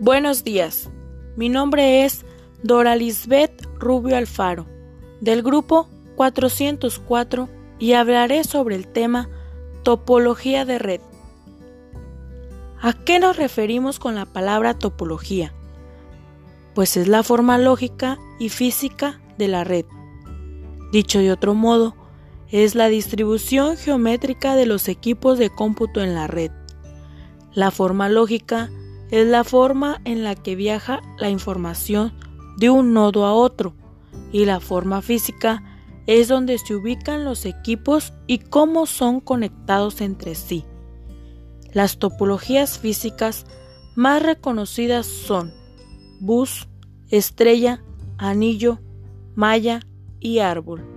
Buenos días, mi nombre es Dora Lisbeth Rubio Alfaro, del grupo 404 y hablaré sobre el tema topología de red. ¿A qué nos referimos con la palabra topología? Pues es la forma lógica y física de la red. Dicho de otro modo, es la distribución geométrica de los equipos de cómputo en la red. La forma lógica es la forma en la que viaja la información de un nodo a otro y la forma física es donde se ubican los equipos y cómo son conectados entre sí. Las topologías físicas más reconocidas son bus, estrella, anillo, malla y árbol.